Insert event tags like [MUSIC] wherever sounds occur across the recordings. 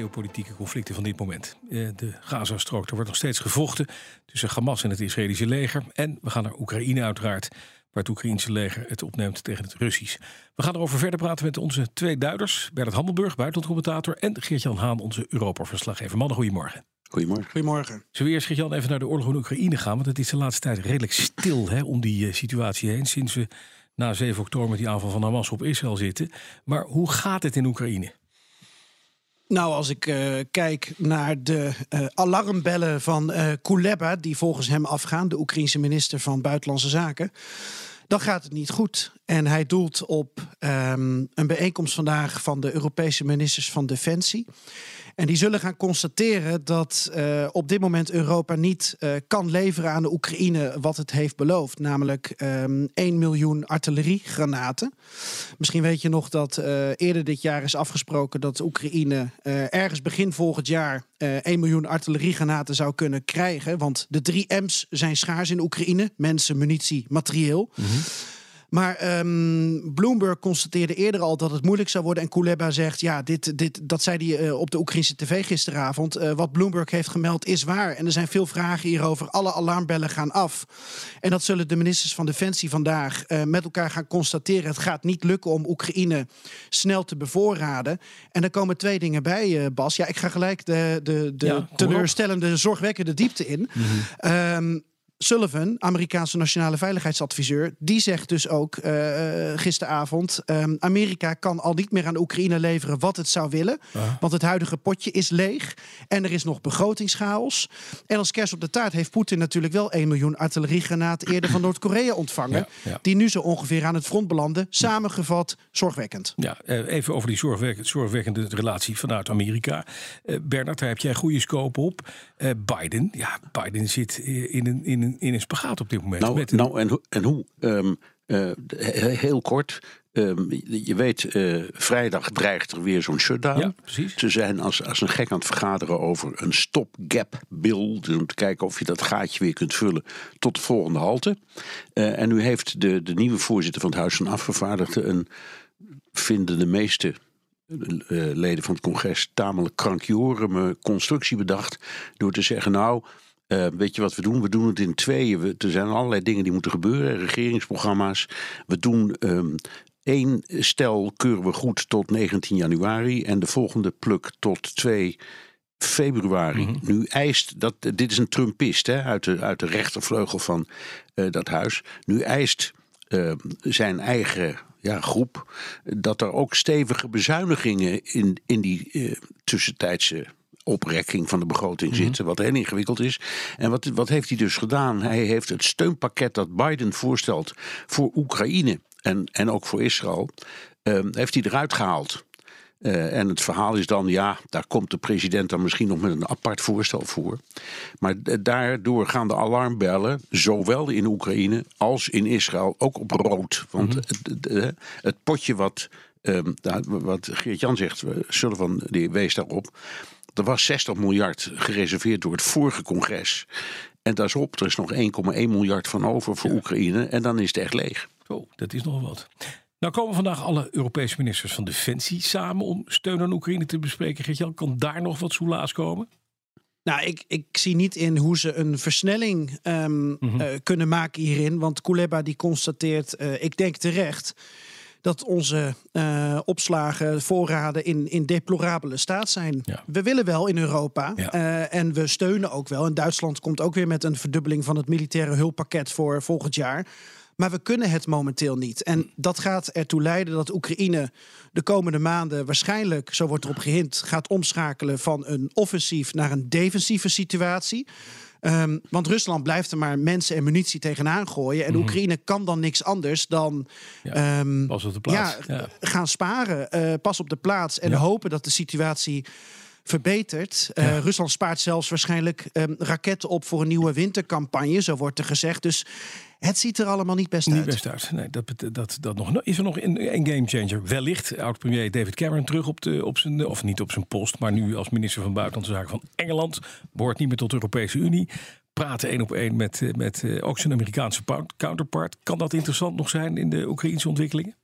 Geopolitieke conflicten van dit moment. Eh, de Gazastrook, er wordt nog steeds gevochten tussen Hamas en het Israëlische leger. En we gaan naar Oekraïne uiteraard, waar het Oekraïnse leger het opneemt tegen het Russisch. We gaan erover verder praten met onze twee duiders. Bernard Handelburg, buitenlandcommentator. En Geert-Jan Haan, onze Europa-verslaggever. Mannen, goedemorgen. Goedemorgen. Goedemorgen. Zullen we eerst, Geert-Jan, even naar de oorlog in Oekraïne gaan? Want het is de laatste tijd redelijk stil hè, om die uh, situatie heen. Sinds we na 7 oktober met die aanval van Hamas op Israël zitten. Maar hoe gaat het in Oekraïne? Nou, als ik uh, kijk naar de uh, alarmbellen van uh, Kuleba, die volgens hem afgaan, de Oekraïense minister van Buitenlandse Zaken, dan gaat het niet goed. En hij doelt op um, een bijeenkomst vandaag van de Europese ministers van Defensie. En die zullen gaan constateren dat uh, op dit moment Europa niet uh, kan leveren aan de Oekraïne wat het heeft beloofd. Namelijk um, 1 miljoen artilleriegranaten. Misschien weet je nog dat uh, eerder dit jaar is afgesproken dat Oekraïne ergens begin volgend jaar 1 miljoen artilleriegranaten zou kunnen krijgen. Want de drie M's zijn schaars in Oekraïne: mensen, munitie, materieel. -hmm. Maar um, Bloomberg constateerde eerder al dat het moeilijk zou worden. En Kuleba zegt, ja, dit, dit, dat zei hij uh, op de Oekraïnse tv gisteravond. Uh, wat Bloomberg heeft gemeld is waar. En er zijn veel vragen hierover. Alle alarmbellen gaan af. En dat zullen de ministers van Defensie vandaag uh, met elkaar gaan constateren. Het gaat niet lukken om Oekraïne snel te bevoorraden. En er komen twee dingen bij, Bas. Ja, ik ga gelijk de, de, de ja, teleurstellende, zorgwekkende diepte in. Mm -hmm. um, Sullivan, Amerikaanse nationale veiligheidsadviseur, die zegt dus ook uh, gisteravond: um, Amerika kan al niet meer aan Oekraïne leveren wat het zou willen, want het huidige potje is leeg en er is nog begrotingschaos. En als kerst op de taart heeft Poetin natuurlijk wel 1 miljoen artilleriegranaten eerder van Noord-Korea ontvangen, ja, ja. die nu zo ongeveer aan het front belanden. Samengevat, zorgwekkend. Ja, even over die zorgwekkende, zorgwekkende relatie vanuit Amerika. Uh, Bernard, daar heb jij goede scope op. Biden, ja, Biden zit in een, in een in een spagaat op dit moment. Nou, met nou en, en hoe? Um, uh, heel kort. Um, je weet, uh, vrijdag dreigt er weer zo'n shutdown. Ja, precies. Ze zijn als, als een gek aan het vergaderen over een stopgap bill. Dus om te kijken of je dat gaatje weer kunt vullen tot de volgende halte. Uh, en nu heeft de, de nieuwe voorzitter van het Huis van Afgevaardigden een, vinden de meeste leden van het congres tamelijk krankjoreme constructie bedacht. Door te zeggen, nou, uh, weet je wat we doen? We doen het in tweeën. We, er zijn allerlei dingen die moeten gebeuren, regeringsprogramma's. We doen um, één stel keuren we goed tot 19 januari en de volgende pluk tot 2 februari. Mm -hmm. Nu eist dat, dit is een Trumpist hè, uit, de, uit de rechtervleugel van uh, dat huis. Nu eist uh, zijn eigen ja, groep dat er ook stevige bezuinigingen in, in die uh, tussentijdse oprekking van de begroting mm-hmm. zitten, wat heel ingewikkeld is. En wat, wat heeft hij dus gedaan? Hij heeft het steunpakket dat Biden voorstelt voor Oekraïne en, en ook voor Israël, uh, heeft hij eruit gehaald. Uh, en het verhaal is dan, ja, daar komt de president dan misschien nog met een apart voorstel voor. Maar daardoor gaan de alarmbellen, zowel in Oekraïne als in Israël, ook op rood. Want mm-hmm. het, het, het, potje wat, um, wat Geert-Jan zegt, Sullivan die wees daarop. Er was 60 miljard gereserveerd door het vorige congres. En daar is op, er is nog 1,1 miljard van over voor ja. Oekraïne. En dan is het echt leeg. Oh, dat is nog wat. Nou komen vandaag alle Europese ministers van Defensie samen om steun aan Oekraïne te bespreken. Geert-Jan, kan daar nog wat soelaas komen? Nou, ik, ik zie niet in hoe ze een versnelling um, mm-hmm. uh, kunnen maken hierin. Want Kuleba die constateert, uh, ik denk terecht dat onze uh, opslagen, voorraden in, in deplorabele staat zijn. Ja. We willen wel in Europa ja. uh, en we steunen ook wel. En Duitsland komt ook weer met een verdubbeling van het militaire hulppakket voor volgend jaar. Maar we kunnen het momenteel niet. En dat gaat ertoe leiden dat Oekraïne de komende maanden waarschijnlijk, zo wordt erop gehind, gaat omschakelen van een offensief naar een defensieve situatie. Um, want Rusland blijft er maar mensen en munitie tegenaan gooien. En mm -hmm. Oekraïne kan dan niks anders dan ja, um, pas op de plaats. Ja, ja. gaan sparen. Uh, pas op de plaats. En hopen dat de situatie verbeterd. Uh, Rusland spaart zelfs waarschijnlijk um, raketten op voor een nieuwe wintercampagne, zo wordt er gezegd. Dus het ziet er allemaal niet best niet uit. Niet best uit. Nee, dat, dat, dat nog, is er nog een, een gamechanger? Wellicht oud-premier David Cameron terug op, de, op zijn, of niet op zijn post, maar nu als minister van Buitenlandse Zaken van Engeland. Behoort niet meer tot de Europese Unie. Praten één op één met, met ook zijn Amerikaanse counterpart. Kan dat interessant nog zijn in de Oekraïnse ontwikkelingen?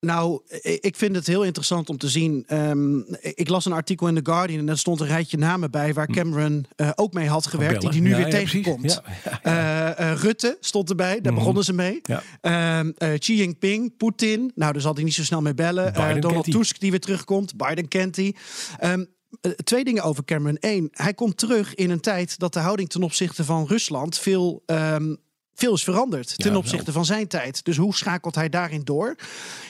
Nou, ik vind het heel interessant om te zien. Um, ik las een artikel in The Guardian en daar stond een rijtje namen bij waar hm. Cameron uh, ook mee had gewerkt, die hij nu ja, weer ja, tegenkomt. Ja, uh, uh, Rutte stond erbij, daar mm. begonnen ze mee. Um, Xi Jinping, Poetin, nou daar zal hij niet zo snel mee bellen. Donald Tusk die weer terugkomt, Biden kent hij. Um, twee dingen over Cameron. Eén, hij komt terug in een tijd dat de houding ten opzichte van Rusland veel veel is veranderd ten opzichte van zijn tijd. Dus hoe schakelt hij daarin door?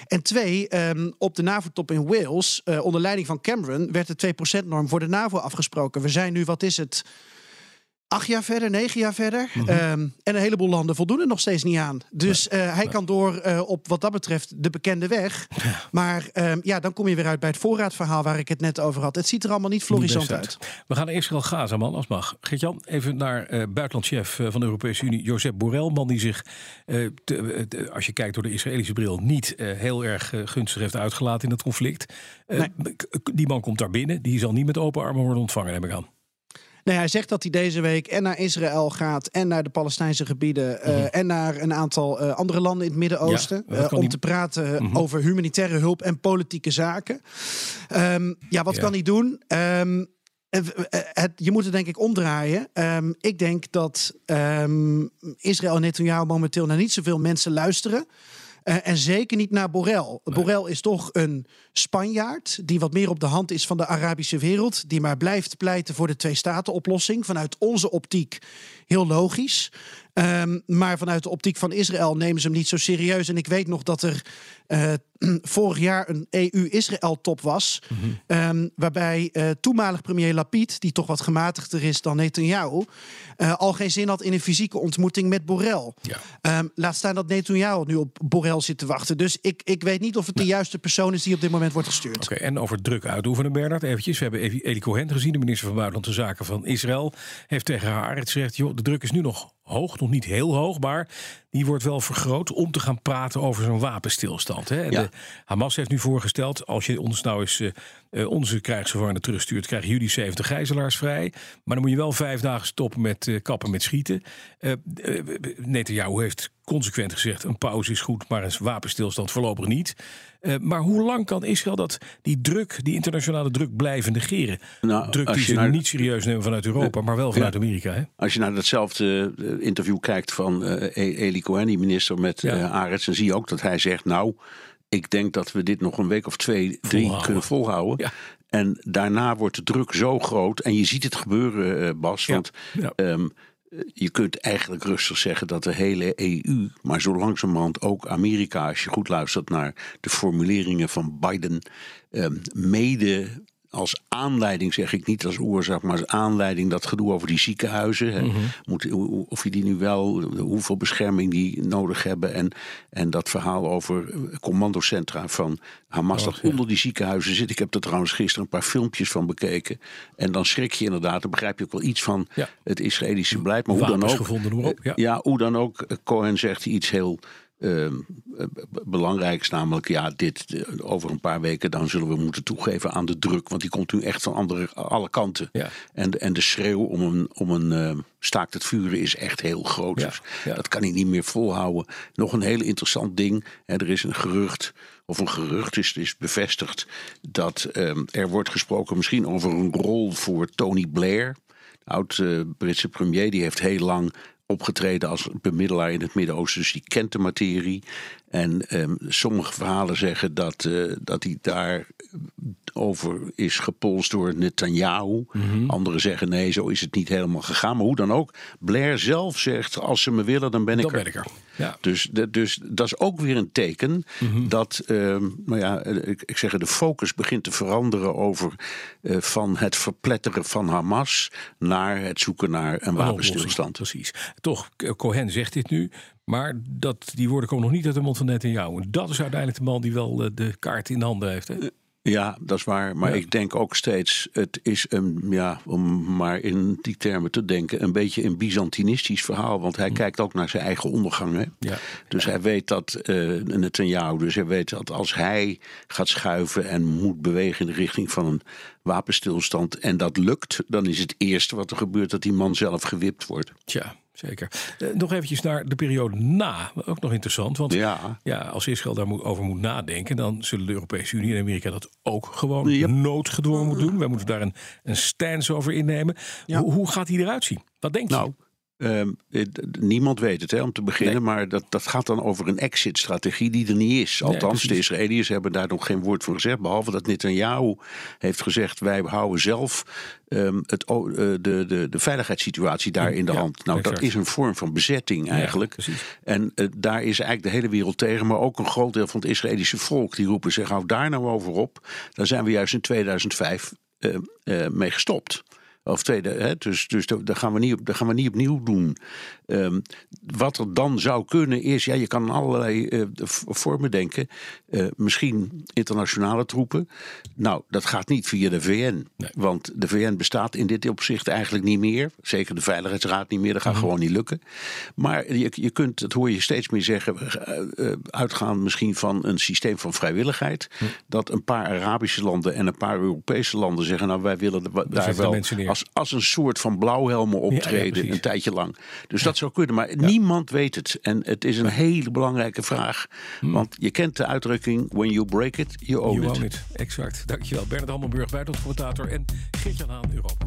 En twee, um, op de NAVO-top in Wales, uh, onder leiding van Cameron, werd de 2%-norm voor de NAVO afgesproken. We zijn nu, wat is het? Acht jaar verder, negen jaar verder. Mhm. Ehm, en een heleboel landen voldoen er nog steeds niet aan. Dus uh, hij kan door uh, op wat dat betreft de bekende weg. Maar um, ja, dan kom je weer uit bij het voorraadverhaal waar ik het net over had. Het ziet er allemaal niet florissant uit. We gaan eerst wel Gaza, man, als mag. Geert-Jan, even naar uh, buitenlandchef van de Europese Unie, Josep Borrell. Man die zich, te, als je kijkt door de Israëlische bril, niet heel erg gunstig heeft uitgelaten in het conflict. Nee. Die man komt daar binnen. Die zal niet met open armen worden ontvangen, heb ik aan. Nee, hij zegt dat hij deze week en naar Israël gaat en naar de Palestijnse gebieden uh, mm. en naar een aantal uh, andere landen in het Midden-Oosten. Ja, uh, om die... te praten mm -hmm. over humanitaire hulp en politieke zaken. Um, ja, wat ja. kan hij doen? Um, het, je moet het denk ik omdraaien. Um, ik denk dat Israël en Netanyahu momenteel naar niet zoveel mensen luisteren. Uh, en zeker niet naar Borrell. Nee. Borrell is toch een Spanjaard die wat meer op de hand is van de Arabische wereld. Die maar blijft pleiten voor de twee-staten-oplossing. Vanuit onze optiek heel logisch. Um, maar vanuit de optiek van Israël nemen ze hem niet zo serieus. En ik weet nog dat er uh, [CLEARS THROAT] vorig jaar een EU-Israël-top was. Mm -hmm. um, waarbij uh, toenmalig premier Lapid, die toch wat gematigder is dan Netanyahu, uh, al geen zin had in een fysieke ontmoeting met Borrell. Ja. Um, laat staan dat Netanyahu nu op Borrell zit te wachten. Dus ik, ik weet niet of het de juiste persoon is die op dit moment wordt gestuurd. Oké, okay, en over druk uitoefenen, Bernard, eventjes. We hebben Eli Cohen gezien, de minister van Buitenlandse Zaken van Israël. Heeft tegen haar gezegd, joh, de druk is nu nog hoog, nog niet heel hoog, maar die wordt wel vergroot om te gaan praten over zo'n wapenstilstand. Hè? Ja. De Hamas heeft nu voorgesteld, als je ons nou eens uh, onze krijgsgevangenen terugstuurt, krijgen jullie 70 gijzelaars vrij. Maar dan moet je wel vijf dagen stoppen met uh, kappen met schieten. Uh, Netanyahu heeft consequent gezegd, een pauze is goed, maar een wapenstilstand voorlopig niet. maar hoe lang kan Israël dat, die druk, die internationale druk blijven negeren? Nou, druk die ze naar, niet serieus nemen vanuit Europa, maar wel vanuit ja, Amerika. Hè? Als je naar datzelfde interview kijkt van Eli Cohen, die minister met ja. uh, Arets, dan zie je ook dat hij zegt: Nou, ik denk dat we dit nog een week of twee, drie volhouden. kunnen volhouden. Ja. En daarna wordt de druk zo groot. En je ziet het gebeuren, uh, Bas. Want ja. Um, je kunt eigenlijk rustig zeggen dat de hele EU, maar zo langzamerhand ook Amerika, als je goed luistert naar de formuleringen van Biden, um, mede als aanleiding, zeg ik niet als oorzaak, maar als aanleiding dat gedoe over die ziekenhuizen. Mm -hmm. Moet, of je die nu wel, hoeveel bescherming die nodig hebben. En, en dat verhaal over commandocentra van Hamas dat ja. onder die ziekenhuizen zit. Ik heb er trouwens gisteren een paar filmpjes van bekeken. En dan schrik je inderdaad, dan begrijp je ook wel iets van ja. het Israëlische beleid. Maar hoe dan ook. Gevonden, ja. ja, hoe dan ook. Cohen zegt iets heel uh, belangrijk is namelijk, ja, dit over een paar weken dan zullen we moeten toegeven aan de druk, want die komt nu echt van andere, alle kanten. Ja. En, en de schreeuw om een, om een uh, staakt het vuren is echt heel groot. Ja. Dus ja. dat kan hij niet meer volhouden. Nog een heel interessant ding. Hè, er is een gerucht, of een gerucht is, is bevestigd, dat ehm, er wordt gesproken misschien over een rol voor Tony Blair. Oud-Britse premier, die heeft heel lang opgetreden als bemiddelaar in het Midden-Oosten. Dus die kent de materie. En um, sommige verhalen zeggen dat, uh, dat hij daar over is gepolst door Netanyahu. Mm -hmm. Anderen zeggen nee, zo is het niet helemaal gegaan. Maar hoe dan ook, Blair zelf zegt als ze me willen, dan ben ik dan er. Ben ik er. Ja. Dus, dus dat is ook weer een teken mm -hmm. dat, um, nou ja, ik, ik zeg de focus begint te veranderen over uh, van het verpletteren van Hamas naar het zoeken naar een wapenstilstand. Precies. Toch, Cohen zegt dit nu. Maar dat, die woorden komen nog niet uit de mond van Netanyahu. En dat is uiteindelijk de man die wel de kaart in de handen heeft. Hè? Ja, dat is waar. Maar Ja. ik denk ook steeds, het is een, ja, om maar in die termen te denken, een beetje een Byzantinistisch verhaal. Want hij kijkt ook naar zijn eigen ondergang. Hè? Hm. Ja. Dus hij weet dat, eh Netanyahu, dus hij weet dat als hij gaat schuiven en moet bewegen in de richting van een wapenstilstand en dat lukt, dan is het eerste wat er gebeurt dat die man zelf gewipt wordt. Tja, zeker. Eh, nog eventjes naar de periode na. Ook nog interessant. Want ja. Ja, als Israël daarover moet nadenken... dan zullen de Europese Unie en Amerika dat ook gewoon Yep. noodgedwongen moeten doen. Wij moeten daar een, een stance over innemen. Ja. Hoe, hoe gaat die eruit zien? Wat denk je? nou. Ehm, het- niemand weet het, hè, om te beginnen. Nee. Maar dat, dat gaat dan over een exit-strategie die er niet is. Nee, Althans, de. Israëliërs hebben daar nog geen woord voor gezegd. Behalve dat Netanyahu heeft gezegd: wij houden zelf ehm, het, eh, de, de, de veiligheidssituatie daar in de Ja, hand. Nou, exact. dat is een vorm van bezetting eigenlijk. precies. en eh, daar is eigenlijk de hele wereld tegen. Maar ook een groot deel van het Israëlische volk. Die roepen zich: hou daar nou over op. Daar zijn we juist in 2005 eh, eh, mee gestopt. Of tweede, hè, dus, dus dat gaan, we niet, op- dat gaan we niet opnieuw doen. Ehm, wat er dan zou kunnen is, ja, je kan allerlei eh, vormen denken. Eh, misschien internationale troepen. Nou, dat gaat niet via de VN. Nee. Want de VN bestaat in dit opzicht eigenlijk niet meer. Zeker de Veiligheidsraad niet meer. Dat gaat Mhm. gewoon niet lukken. Maar je, je kunt, dat hoor je steeds meer zeggen, eh, uitgaan misschien van een systeem van vrijwilligheid. Hm. Dat een paar Arabische landen en een paar Europese landen zeggen, nou wij willen de- daar wel. Als, als een soort van blauwhelmen optreden een tijdje lang. Dus dat zou kunnen, maar niemand weet het. En het is een hele belangrijke vraag. Want je kent de uitdrukking, when you break it, you own You it. own it. Exact. Dankjewel. Bernard Hammelburg, buitenlandcommentator. En Geert-Jan Haan, Europa.